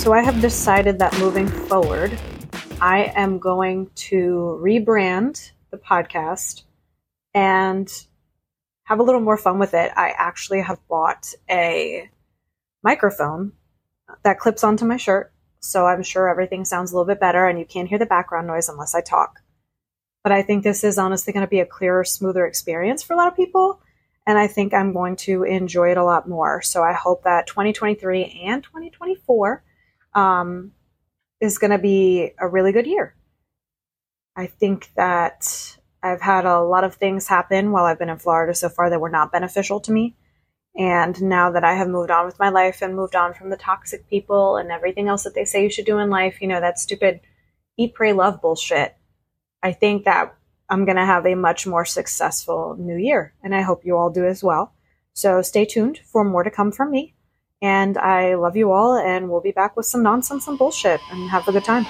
So I have decided that moving forward, I am going to rebrand the podcast and have a little more fun with it. I actually have bought a microphone that clips onto my shirt. So I'm sure everything sounds a little bit better and you can't hear the background noise unless I talk. But I think this is honestly going to be a clearer, smoother experience for a lot of people. And I think I'm going to enjoy it a lot more. So I hope that 2023 and 2024 um, is going to be a really good year. I think that I've had a lot of things happen while I've been in Florida so far that were not beneficial to me. And now that I have moved on with my life and moved on from the toxic people and everything else that they say you should do in life, you know, that stupid eat, pray, love bullshit, I think that I'm going to have a much more successful new year. And I hope you all do as well. So stay tuned for more to come from me. And I love you all, and we'll be back with some nonsense and bullshit and have a good time.